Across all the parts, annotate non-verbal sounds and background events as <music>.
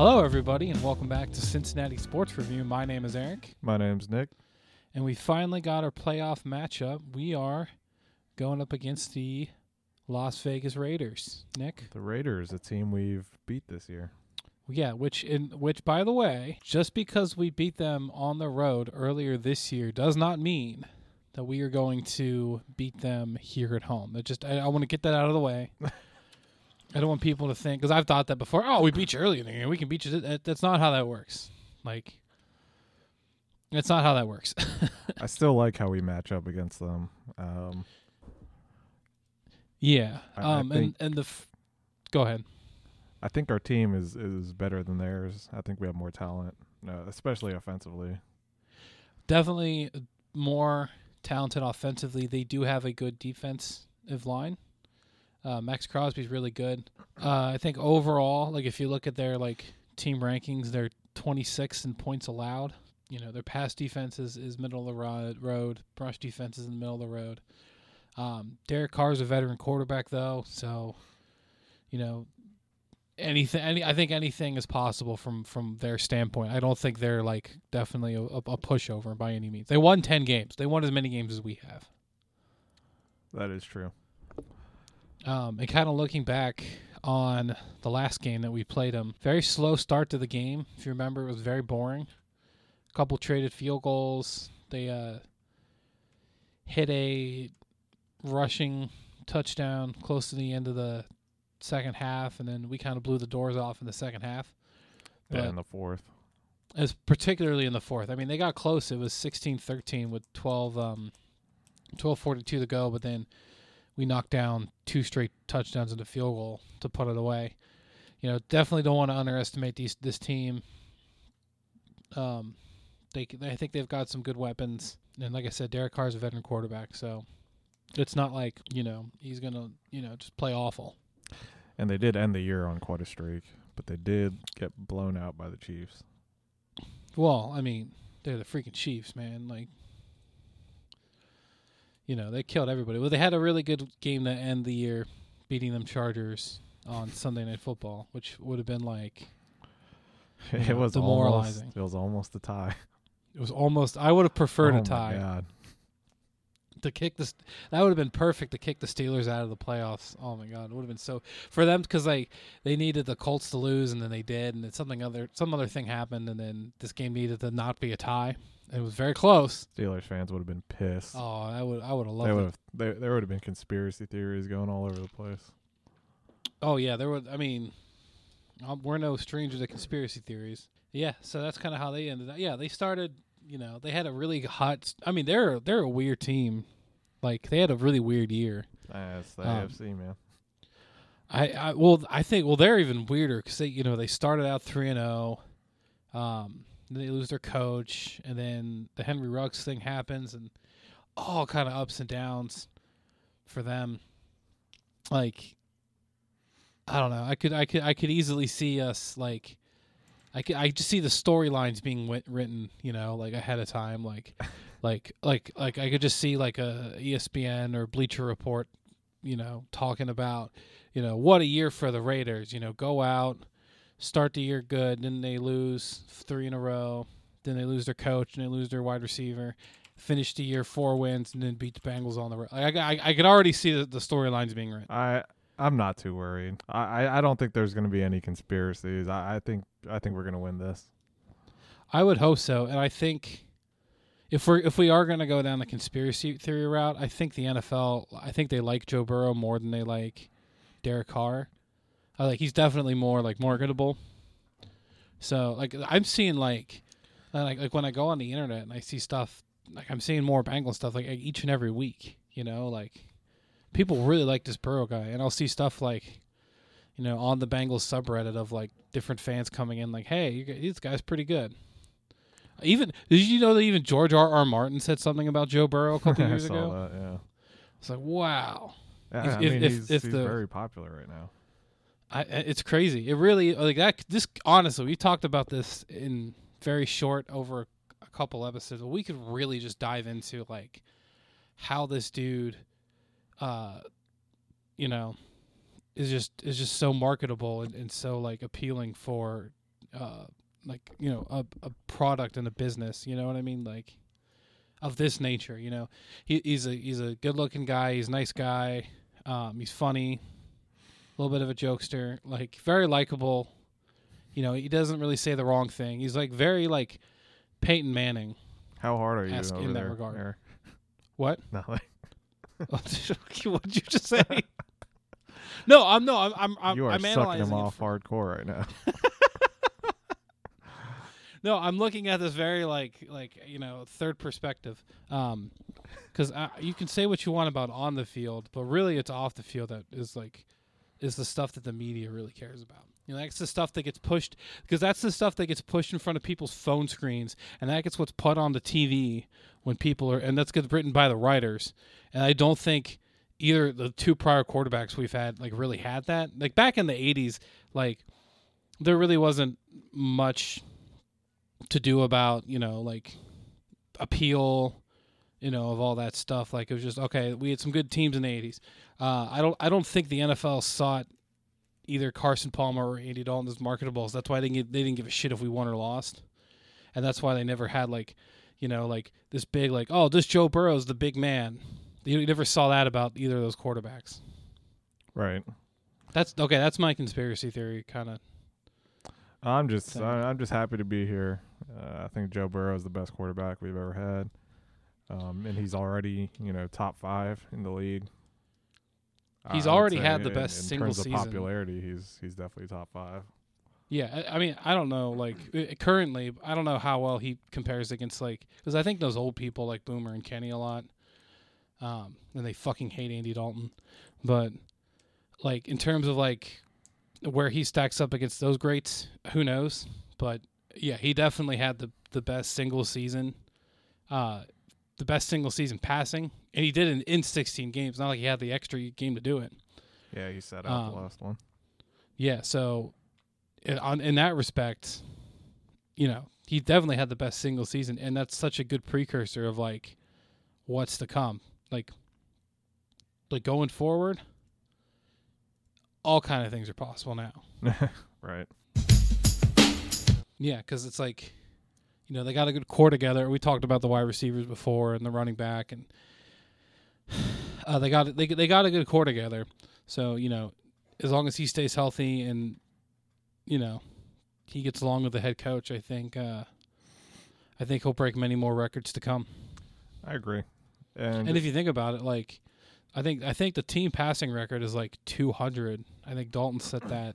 Hello, everybody, and welcome back to Cincinnati Sports Review. My name is Eric, My name's Nick. and we finally got our playoff matchup. We are going up against the Las Vegas Raiders. Nick, The Raiders, a team we've beat this year. yeah, which in which, by the way, just because we beat them on the road earlier this year does not mean that we are going to beat them here at home. That just I, I want to get that out of the way. <laughs> I don't want people to think because I've thought that before. Oh, we beat you earlier in the year. We can beat you. That, that's not how that works. Like, that's not how that works. <laughs> I still like how we match up against them. Um, yeah. I- I Um. and and the. F- go ahead. I think our team is, is better than theirs. I think we have more talent, uh, especially offensively. Definitely more talented offensively. They do have a good defensive line. Uh, Maxx Crosby's really good. Uh, I think overall, like if you look at their like team rankings, they're 26 in points allowed. You know, their pass defense is, is middle of the ro- road. Brush defense is in the middle of the road. Um, Derek Carr's a veteran quarterback though, so you know anything. Any, I think anything is possible from from their standpoint. I don't think they're like definitely a, a pushover by any means. They won 10 games. They won as many games as we have. That is true. Um, and kind of looking back on the last game that we played them, very slow start to the game. If you remember, it was very boring. A couple traded field goals. They uh, hit a rushing touchdown close to the end of the second half, and then we kind of blew the doors off in the second half. Yeah, in the fourth. as particularly in the fourth. I mean, they got close. It was 16-13 with 12 um 12:42 to go, but then we knocked down two straight touchdowns and a field goal to put it away. You know, definitely don't want to underestimate these this team. Um they I think they've got some good weapons. And like I said, Derek Carr's a veteran quarterback, so it's not like, you know, he's to, you know, just play awful. And they did end the year on quite a streak, but they did get blown out by the Chiefs. Well, I mean, they're the freaking Chiefs, man. Like, you know, they killed everybody. Well, they had a really good game to end the year, beating them Chargers on Sunday Night Football, which would have been like <laughs> it Yeah, was demoralizing. Almost, it was almost a tie. it was almost. I would have preferred oh a my tie God. to kick this. That would have been perfect to kick the Steelers out of the playoffs. Oh my god, it would have been so for them because like they needed the Colts to lose and then they did, and then something other some other thing happened, and then this game needed to not be a tie. It was very close. Steelers fans would have been pissed. Oh, I would I would have they loved would it. have. There, there would have been conspiracy theories going all over the place. Oh yeah, there was. I mean, um, we're no stranger to conspiracy theories. Yeah, so that's kind of how they ended. up. Yeah, they started. You know, they had a really hot. I mean, they're they're a weird team. Like they had a really weird year. That's the Um, AFC, man. I, I well, I think well they're even weirder because they you know they started out three and zero, um, then they lose their coach, and then the Henry Ruggs thing happens, and all kind of ups and downs for them. Like, I don't know. I could I could I could easily see us like, I could I just see the storylines being wit- written, you know, like ahead of time, like, <laughs> like like like I could just see like a ESPN or Bleacher Report, you know, talking about you know, what a year for the Raiders. You know, go out, start the year good, then they lose three in a row, then they lose their coach, and they lose their wide receiver, finish the year four wins, and then beat the Bengals on the road. Like, I, I, I could already see the, the storylines being written. I I'm not too worried. I I, I don't think there's going to be any conspiracies. I, I think I think we're going to win this. I would hope so, and I think if we're if we are going to go down the conspiracy theory route, I think the NFL, I think they like Joe Burrow more than they like Derek Carr. I like he's definitely more like marketable. So like I'm seeing like uh, like like when I go on the internet and I see stuff like I'm seeing more Bengal stuff like each and every week. You know, like people really like this Burrow guy, and I'll see stuff like you know on the Bengals subreddit of like different fans coming in like, hey, you, this guy's pretty good. Even did you know that even George R. R. Martin said something about Joe Burrow a <laughs> couple I years saw ago? that, yeah. It's like wow. Yeah, If- I mean, if- he's, if he's the- very popular right now. I, it's crazy. It really like that. This honestly, we talked about this in very short over a couple episodes. We could really just dive into like how this dude, uh, you know, is just is just so marketable and, and so like appealing for uh, like you know a a product and a business. You know what I mean? Like of this nature. You know, he, he's a he's a good looking guy. He's a nice guy. Um, he's funny, a little bit of a jokester. Like very likable. You know, he doesn't really say the wrong thing. He's like very like Peyton Manning. How hard are you Ask over in that there? regard. Eric? What? <laughs> Nothing. <laughs> what did you just say? no, I'm no, I'm I'm I'm, you are I'm sucking him off hardcore right now. <laughs> No, I'm looking at this very like like you know third perspective, um, because you can say what you want about on the field, but really it's off the field that is like is the stuff that the media really cares about. You know, that's the stuff that gets pushed because that's the stuff that gets pushed in front of people's phone screens, and that gets what's put on the TV when people are, and that's gets written by the writers. And I don't think either the two prior quarterbacks we've had like really had that. Like back in the '80s, like there really wasn't much to do about you know like appeal you know of all that stuff like it was just okay we had some good teams in the 80s uh, i don't i don't think the nfl sought either carson palmer or andy dalton as marketables that's why they didn't, give, they didn't give a shit if we won or lost and that's why they never had like you know like this big like oh this joe burrow's the big man you never saw that about either of those quarterbacks right. that's okay that's my conspiracy theory kind of I'm just thing. I'm just happy to be here. Uh, I think Joe Burrow is the best quarterback we've ever had, um, and he's already you know top five in the league. He's I already had the in- best in single terms season. of popularity. He's he's definitely top five. Yeah, I, I mean, I don't know. Like uh, currently, I don't know how well he compares against like because I think those old people like Boomer and Kenny a lot, um, and they fucking hate Andy Dalton. But like in terms of like where he stacks up against those greats, who knows? But yeah, he definitely had the the best single season, uh, the best single season passing, and he did it in 16 games. Not like he had the extra game to do it. Yeah, he set out the Um, last one. Yeah, so in, on in that respect, you know, he definitely had the best single season, and that's such a good precursor of like what's to come. Like, like going forward, all kind of things are possible now. <laughs> right. Yeah, because it's like, you know, they got a good core together. We talked about the wide receivers before and the running back, and <sighs> uh, they got they they got a good core together. So you know, as long as he stays healthy and you know he gets along with the head coach, I think uh, I think he'll break many more records to come. I agree. And, And if you think about it, like I think I think the team passing record is like 200. I think Dalton set that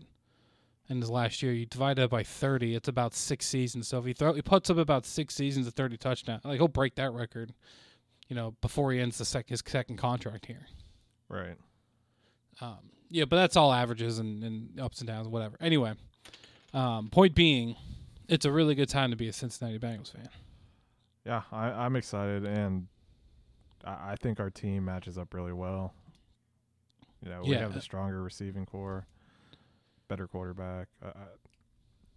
in his last year. You divide that by 30, it's about six seasons. So if he throw he puts up about six seasons of 30 touchdowns, like he'll break that record. You know, before he ends the sec- his second contract here. right. Um, yeah, but that's all averages and, and ups and downs, whatever. Anyway, um, point being, it's a really good time to be a Cincinnati Bengals fan. Yeah, I, I'm excited, and I, I think our team matches up really well. You know, we Yeah. have the stronger receiving core, better quarterback. I, I,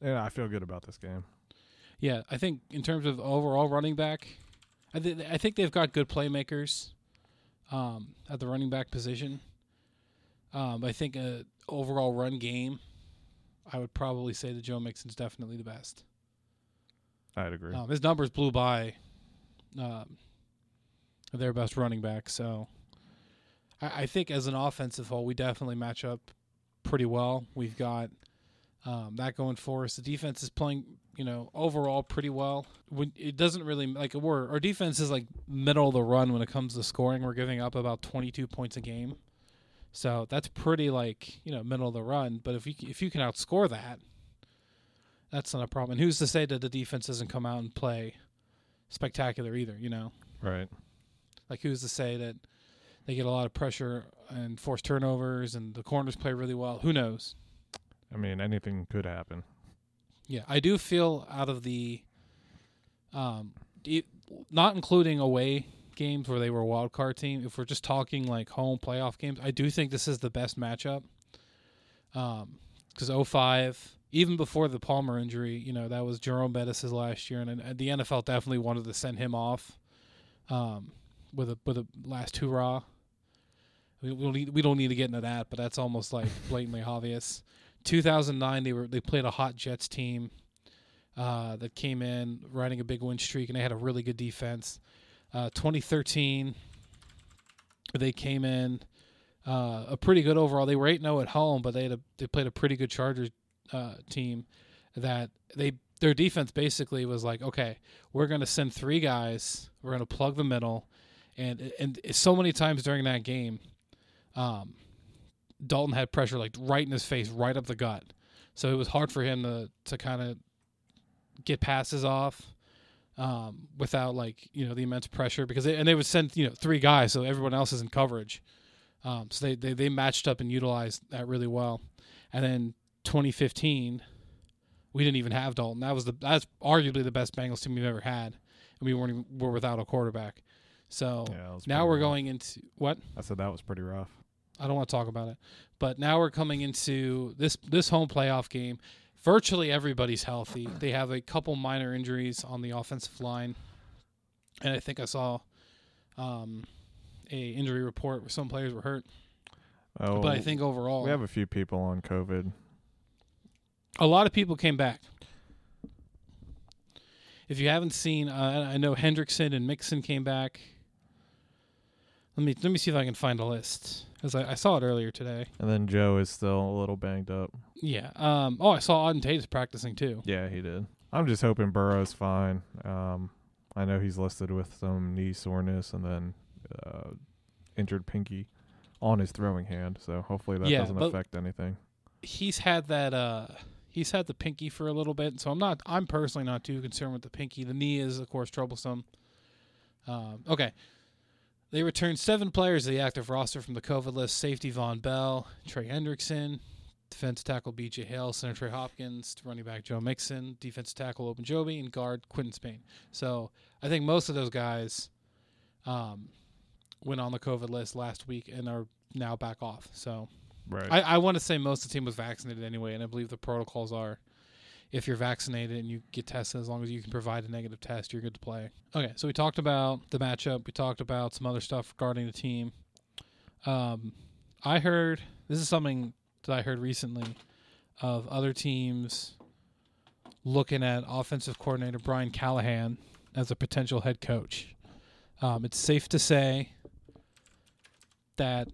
yeah, I feel good about this game. Yeah, I think in terms of overall running back, I, th- I think they've got good playmakers um, at the running back position. Um, I think a overall run game, I would probably say that Joe Mixon's definitely the best. I'd agree. Um, his numbers blew by um, their best running back, so I, I think as an offensive whole, we definitely match up pretty well. We've got um, that going for us. The defense is playing, you know, overall pretty well. When it doesn't really like we're our defense is like middle of the run when it comes to scoring. We're giving up about twenty two points a game, so that's pretty like you know middle of the run. But if you if you can outscore that, that's not a problem. And who's to say that the defense doesn't come out and play spectacular either? You know, right. like who's to say that they get a lot of pressure and force turnovers and the corners play really well? Who knows? I mean, anything could happen. Yeah, I do feel out of the, um, e- not including away games where they were a wild card team. If we're just talking like home playoff games, I do think this is the best matchup. Um, because 05, even before the Palmer injury, you know that was Jerome Bettis' last year, and, and the NFL definitely wanted to send him off, um, with a with a last hurrah. We, we don't need we don't need to get into that, but that's almost like <laughs> blatantly obvious. 2009 they were they played a hot Jets team uh, that came in riding a big win streak, and they had a really good defense. Uh, 2013, they came in uh, a pretty good overall. They were 8 0 at home, but they had a, they played a pretty good Chargers uh, team that they their defense basically was like, okay, we're going to send three guys, we're going to plug the middle, and and so many times during that game, um, Dalton had pressure like right in his face, right up the gut, so it was hard for him to to kind of get passes off. Um, without like you know the immense pressure because they, and they would send you know three guys so everyone else is in coverage, um, so they, they they matched up and utilized that really well, and then 2015 we didn't even have Dalton. That was the that's arguably the best Bengals team we've ever had, and we weren't even, were without a quarterback. So Yeah, now we're rough. going into what I said that was pretty rough. I don't want to talk about it, but now we're coming into this this home playoff game. Virtually everybody's healthy. They have a couple minor injuries on the offensive line, and I think I saw um, a injury report where some players were hurt. Oh, but I think overall, we have a few people on COVID. a lot of people came back. If you haven't seen, uh, I know Hendrickson and Mixon came back. Let me let me see if I can find a list because I, I saw it earlier today. And then Joe is still a little banged up. Yeah. Um. Oh, I saw Auden Tate is practicing too. Yeah, he did. I'm just hoping Burrow's fine. Um, I know he's listed with some knee soreness and then uh, injured pinky on his throwing hand. So hopefully that Yeah, doesn't affect anything. He's had that. Uh. He's had the pinky for a little bit, so I'm not. I'm personally not too concerned with the pinky. The knee is, of course, troublesome. Um. Okay. They returned seven players to the active roster from the COVID list: safety Vonn Bell, Trey Hendrickson, defense tackle B.J. Hill, center Trey Hopkins, running back Joe Mixon, defense tackle Ogunjobi, and guard Quinton Spain. So I think most of those guys um, went on the COVID list last week and are now back off. So Right. I, I want to say most of the team was vaccinated anyway, and I believe the protocols are if you're vaccinated and you get tested, as long as you can provide a negative test, you're good to play. Okay, so we talked about the matchup. We talked about some other stuff regarding the team. Um, I heard this is something that I heard recently of other teams looking at offensive coordinator Brian Callahan as a potential head coach. Um, it's safe to say that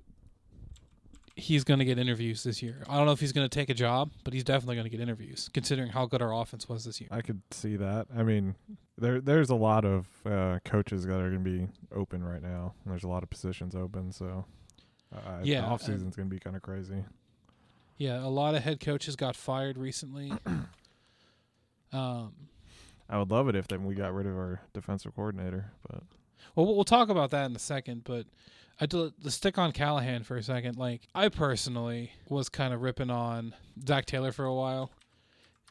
he's going to get interviews this year. I don't know if he's going to take a job, but he's definitely going to get interviews, considering how good our offense was this year. I could see that. I mean, there there's a lot of uh, coaches that are going to be open right now. There's a lot of positions open, so uh, Yeah, the off season's going to be kind of crazy. Yeah, a lot of head coaches got fired recently. <clears throat> um, I would love it if then we got rid of our defensive coordinator, but we'll we'll talk about that in a second, but I do the stick on Callahan for a second. Like I personally was kind of ripping on Zac Taylor for a while.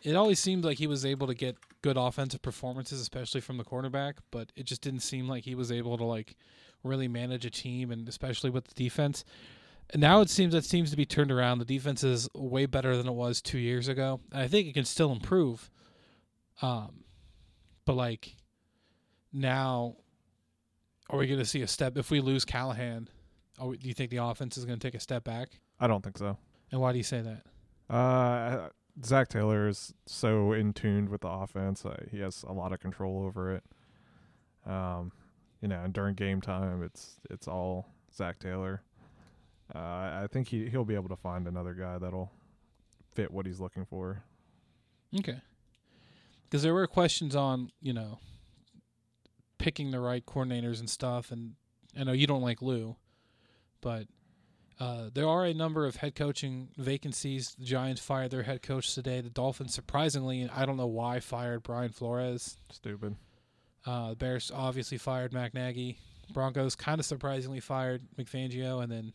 It always seemed like he was able to get good offensive performances, especially from the quarterback, but it just didn't seem like he was able to like really manage a team, and especially with the defense. And now it seems that seems to be turned around. The defense is way better than it was two years ago, and I think it can still improve. Um, but like now are we going to see a step if we lose Callahan? Are we, do you think the offense is going to take a step back? I don't think so. And why do you say that? Uh, Zac Taylor is so in tune with the offense. Uh, he has a lot of control over it. Um, you know, and during game time, it's it's all Zac Taylor. Uh, I I think he he'll be able to find another guy that'll fit what he's looking for. Okay. Because there were questions on, you know, picking the right coordinators and stuff. And I know you don't like Lou, but uh, there are a number of head coaching vacancies. The Giants fired their head coach today. The Dolphins, surprisingly, I don't know why, fired Brian Flores. Stupid. Uh, the Bears obviously fired Matt Nagy. Broncos kind of surprisingly fired Vic Fangio, and then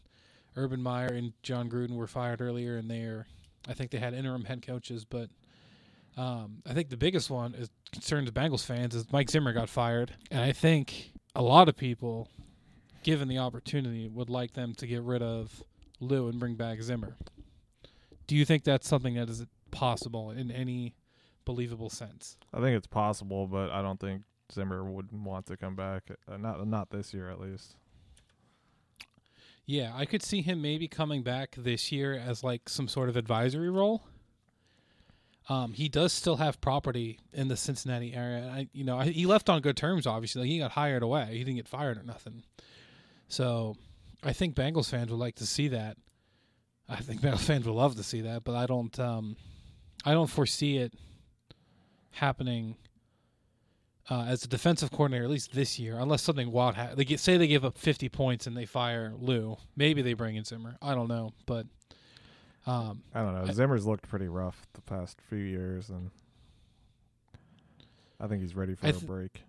Urban Meyer and Jon Gruden were fired earlier, and they're I think they had interim head coaches, but um, I think the biggest one is concerns of Bengals fans is Mike Zimmer got fired, and I think a lot of people, given the opportunity, would like them to get rid of Lou and bring back Zimmer. Do you think that's something that is possible in any believable sense? I think it's possible, but I don't think Zimmer would want to come back. Uh, not not this year, at least. Yeah, I could see him maybe coming back this year as like some sort of advisory role. Um, he does still have property in the Cincinnati area. I, you know, I, he left on good terms. Obviously, like, he got hired away. He didn't get fired or nothing. So, I think Bengals fans would like to see that. I think <laughs> Bengals fans would love to see that, but I don't. Um, I don't foresee it happening uh, as a defensive coordinator at least this year, unless something wild. Ha- they get, say they give up 50 points and they fire Lou. Maybe they bring in Zimmer. I don't know, but um, I don't know. I- Zimmer's looked pretty rough the past few years, and I think he's ready for I a th- break.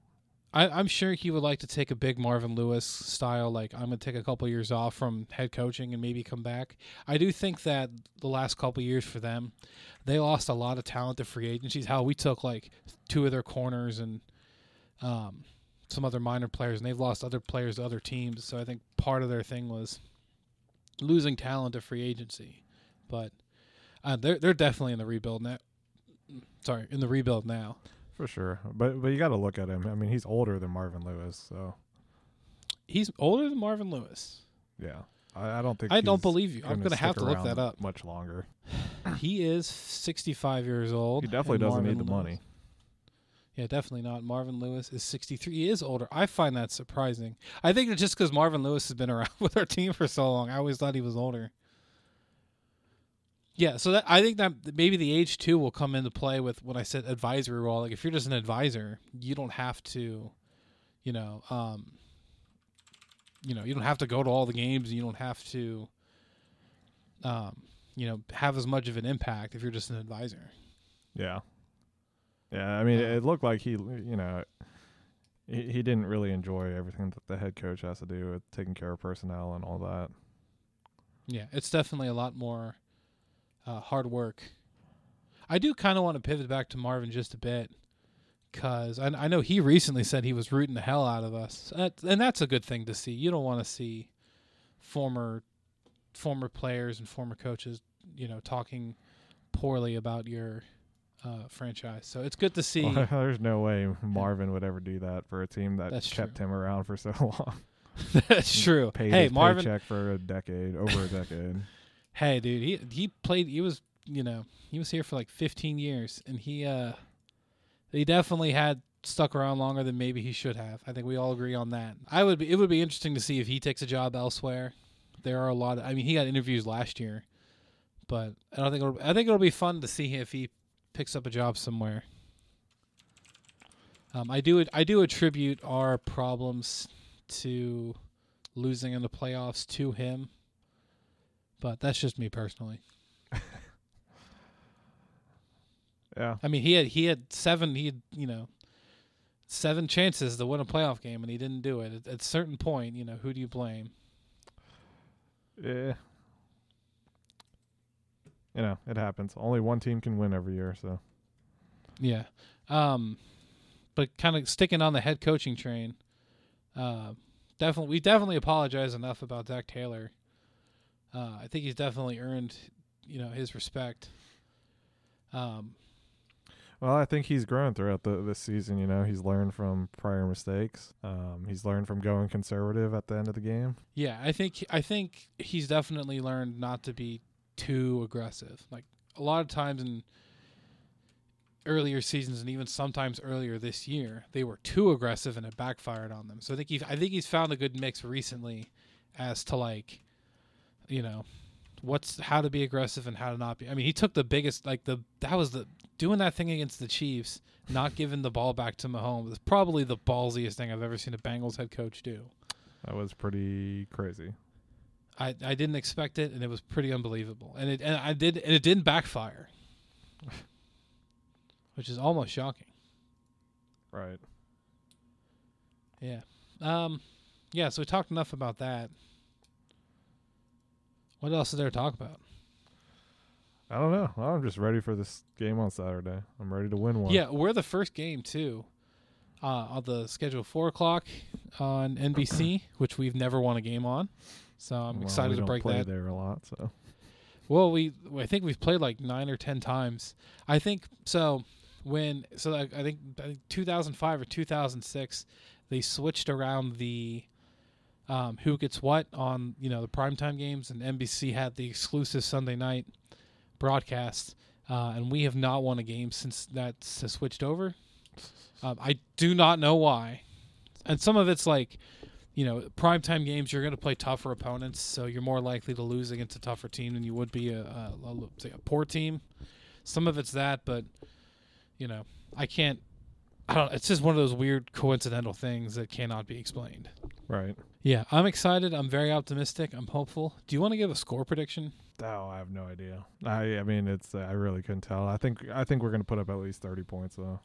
I, I'm sure he would like to take a big Marvin Lewis style, like I'm going to take a couple years off from head coaching and maybe come back. I do think that the last couple years for them, they lost a lot of talent to free agencies. How we took like two of their corners and um, some other minor players, and they've lost other players to other teams. So I think part of their thing was losing talent to free agency. But uh, they're they're definitely in the rebuild now. Sorry, in the rebuild now. For sure, but but you got to look at him. I mean, he's older than Marvin Lewis, so He's older than Marvin Lewis. yeah. I, I don't think I don't believe you. I'm gonna have to look that up. much longer. <sighs> He is 65 years old. He definitely doesn't Marvin need the Lewis- money. Yeah, definitely not. Marvin Lewis is 63. He is older. I find that surprising. I think it's just because Marvin Lewis has been <laughs> around with our team for so long. I always thought he was older. Yeah, so that I think that maybe the age too will come into play with when I said advisory role. Like if you're just an advisor, you don't have to, you know, um, you know, you don't have to go to all the games. You don't have to, um, you know, have as much of an impact if you're just an advisor. Yeah, yeah. I mean, Um, it looked like he, you know, he he didn't really enjoy everything that the head coach has to do with taking care of personnel and all that. Yeah, it's definitely a lot more uh, hard work. I do kind of want to pivot back to Marvin just a bit because I, I know he recently said he was rooting the hell out of us, and that's a good thing to see. You don't want to see former former players and former coaches, you know, talking poorly about your uh, franchise. So it's good to see. <laughs> There's no way Marvin would ever do that for a team that That's kept him around for so <laughs> long. <laughs> that's true. Paid Hey, his Marvin. paycheck for a decade, over a decade. Hey, dude, he he played. He was, you know, he was here for like 15 years, and he uh, he definitely had stuck around longer than maybe he should have. I think we all agree on that. I would be. It would be interesting to see if he takes a job elsewhere. There are a lot. Of, I mean, he got interviews last year, but I don't think. It'll, I think it'll be fun to see if he picks up a job somewhere. Um, I do. I do attribute our problems to losing in the playoffs to him but that's just me personally. <laughs> Yeah, I mean, he had he had seven he had you know seven chances to win a playoff game and he didn't do it. At, at a certain point, you know, who do you blame? yeah. You know, it happens. Only one team can win every year, so Yeah, um, but kind of sticking on the head coaching train. Uh, definitely, we definitely apologize enough about Zac Taylor. Uh, I think he's definitely earned you know his respect. Um, Well, I think he's grown throughout the this season. You know, he's learned from prior mistakes. Um, he's learned from going conservative at the end of the game. Yeah, I think I think he's definitely learned not to be too aggressive. Like a lot of times in earlier seasons and even sometimes earlier this year, they were too aggressive and it backfired on them. So I think he's I think he's found a good mix recently as to like you know what's how to be aggressive and how to not be. I mean, he took the biggest like the that was the doing that thing against the Chiefs, not giving the ball back to Mahomes is probably the ballsiest thing I've ever seen a Bengals head coach do. That was pretty crazy. I, I didn't expect it, and it was pretty unbelievable. And it and I did and it didn't backfire, <laughs> which is almost shocking. Right. Yeah. Um. Yeah. So we talked enough about that. What else is there to talk about? I don't know. I'm just ready for this game on Saturday. I'm ready to win one. Yeah, we're the first game too. Uh, on the schedule, four o'clock on NBC, <clears throat> which we've never won a game on. So I'm Well, excited to break play that. there a lot. So Well, we I think we've played like nine or ten times. I think so. When so I, I think I think 2005 or 2006, they switched around the um, who gets what on you know the primetime games, and NBC had the exclusive Sunday night broadcast. uh, and we have not won a game since that's switched over. Um, I do not know why, and some of it's like, you know, primetime games you're going to play tougher opponents, so you're more likely to lose against a tougher team than you would be a, a, a say a poor team. Some of it's that, but you know, I can't. I don't. It's just one of those weird coincidental things that cannot be explained. Right. Yeah, I'm excited. I'm very optimistic. I'm hopeful. Do you want to give a score prediction? Oh, I have no idea. I I mean, it's I really couldn't tell. I think I think we're gonna put up at least thirty points though.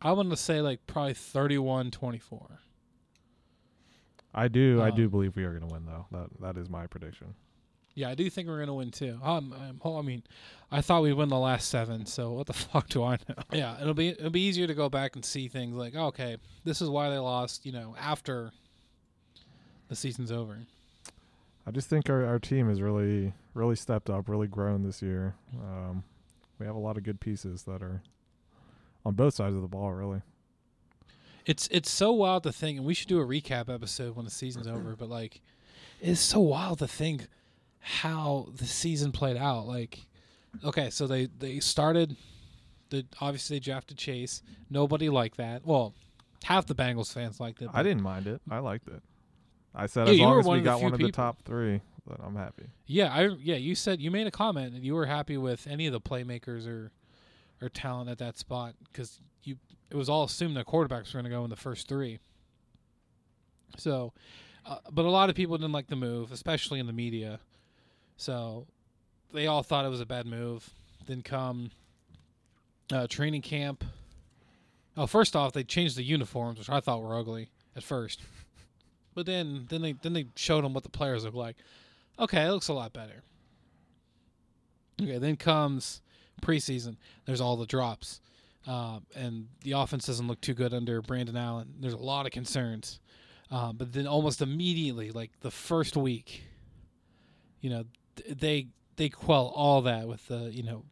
I want to say like probably 31-24. I do I Um, do believe we are gonna win though. That that is my prediction. Yeah, I do think we're gonna win too. Um, I'm, I mean, I thought we'd win the last seven, so what the <laughs> fuck do I know? <laughs> Yeah, it'll be it'll be easier to go back and see things like, okay, this is why they lost. You know, after the season's over. I just think our, our team has really really stepped up, really grown this year. Um, we have a lot of good pieces that are on both sides of the ball, really. It's it's so wild to think, and we should do a recap episode when the season's over. But like, it's so wild to think how the season played out. Like, okay, so they they started. The obviously they drafted Chase. Nobody liked that. Well, half the Bengals fans liked it. I didn't mind it. I liked it. I said Yeah, as long as we got one of the top three, then I'm happy. Yeah, I yeah. You said you made a comment and you were happy with any of the playmakers or or talent at that spot because you it was all assumed that quarterbacks were going to go in the first three. So, uh, but a lot of people didn't like the move, especially in the media. So, they all thought it was a bad move. Then come uh, training camp. Oh, first off, they changed the uniforms, which I thought were ugly at first. But then, then they then they showed them what the players look like. Okay, it looks a lot better. Okay, then comes preseason. There's all the drops, uh, and the offense doesn't look too good under Brandon Allen. There's a lot of concerns, uh, but then almost immediately, like the first week, you know, th- they they quell all that with the you know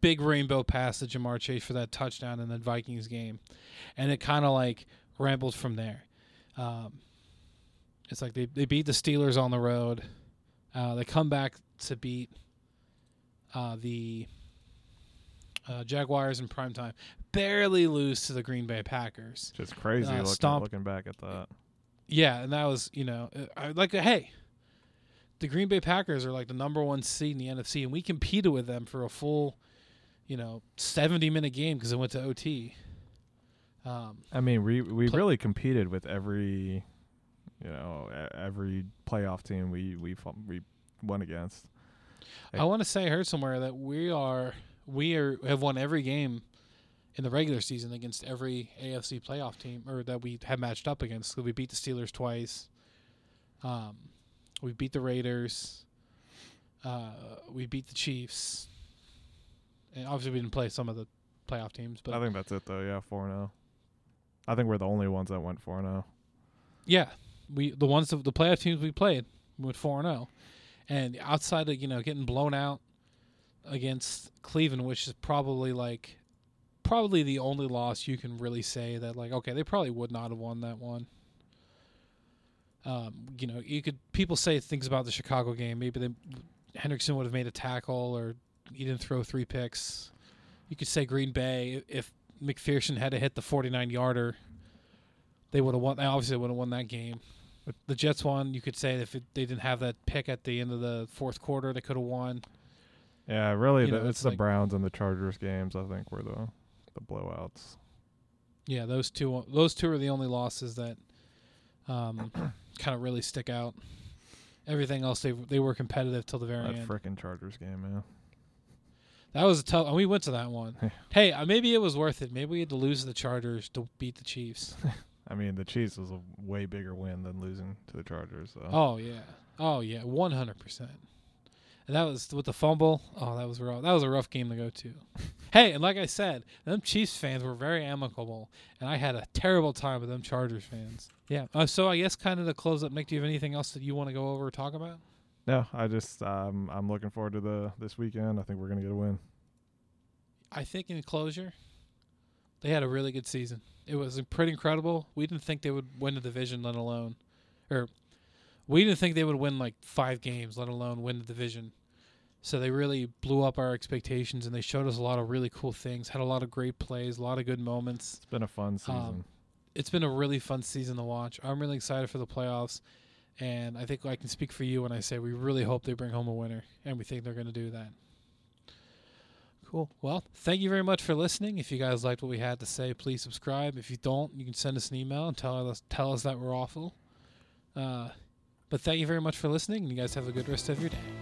big rainbow pass to Ja'Marr Chase for that touchdown in the Vikings game, and it kind of like rambled from there. Um, it's like they, they beat the Steelers on the road. Uh, they come back to beat uh, the uh, Jaguars in prime time. Barely lose to the Green Bay Packers. Just crazy Uh, looking, stomp- looking back at that. Yeah, and that was you know uh, I like hey, the Green Bay Packers are like the number one seed in the NFC, and we competed with them for a full, you know, seventy minute game because it went to OT. Um, I mean, we we Play- really competed with every, you know, every playoff team we we we went against. I want to say I heard somewhere that we are we are have won every game in the regular season against every AFC playoff team or that we have matched up against. So we beat the Steelers twice. Um, we beat the Raiders. Uh, we beat the Chiefs. And obviously we didn't play some of the playoff teams, but I think that's it though. Yeah, four zero. I think we're the only ones that went four oh. zero. yeah, we the ones that, the playoff teams we played went four and zero, and outside of you know getting blown out against Cleveland, which is probably like probably the only loss you can really say that like okay they probably would not have won that one. Um, you know, you could people say things about the Chicago game. Maybe they Hendrickson would have made a tackle, or he didn't throw three picks. You could say Green Bay if McPherson had to hit the forty-nine yarder, they would have won. They obviously would have won that game. But the Jets won. You could say if it, they didn't have that pick at the end of the fourth quarter, they could have won. Yeah, really, the, know, it's, it's the like- Browns and the Chargers games. I think were the the blowouts. Yeah, those two. Those two are the only losses that um, <coughs> kind of really stick out. Everything else, they they were competitive till the very That end. frickin' Chargers game, man. That was a tough. And we went to that one. Hey, uh, maybe it was worth it. Maybe we had to lose the Chargers to beat the Chiefs. <laughs> I mean, the Chiefs was a way bigger win than losing to the Chargers. So. Oh yeah. Oh yeah. One hundred percent. And that was with the fumble. Oh, that was rough. That was a rough game to go to. <laughs> hey, and like I said, them Chiefs fans were very amicable, and I had a terrible time with them Chargers fans. Yeah. Uh, so I guess kind of to close up, Nick, do you have anything else that you want to go over or talk about? No, I just um, I'm looking forward to the this weekend. I think we're gonna get a win. I think in closure, they had a really good season. It was pretty incredible. We didn't think they would win the division, let alone, or we didn't think they would win like five games, let alone win the division. So they really blew up our expectations and they showed us a lot of really cool things, had a lot of great plays, a lot of good moments. It's been a fun season. Um, it's been a really fun season to watch. I'm really excited for the playoffs. And I think I can speak for you when I say we really hope they bring home a winner, and we think they're going to do that. Cool. Well, thank you very much for listening. If you guys liked what we had to say, please subscribe. If you don't, you can send us an email and tell us tell us that we're awful. Uh, but thank you very much for listening, and you guys have a good rest of your day.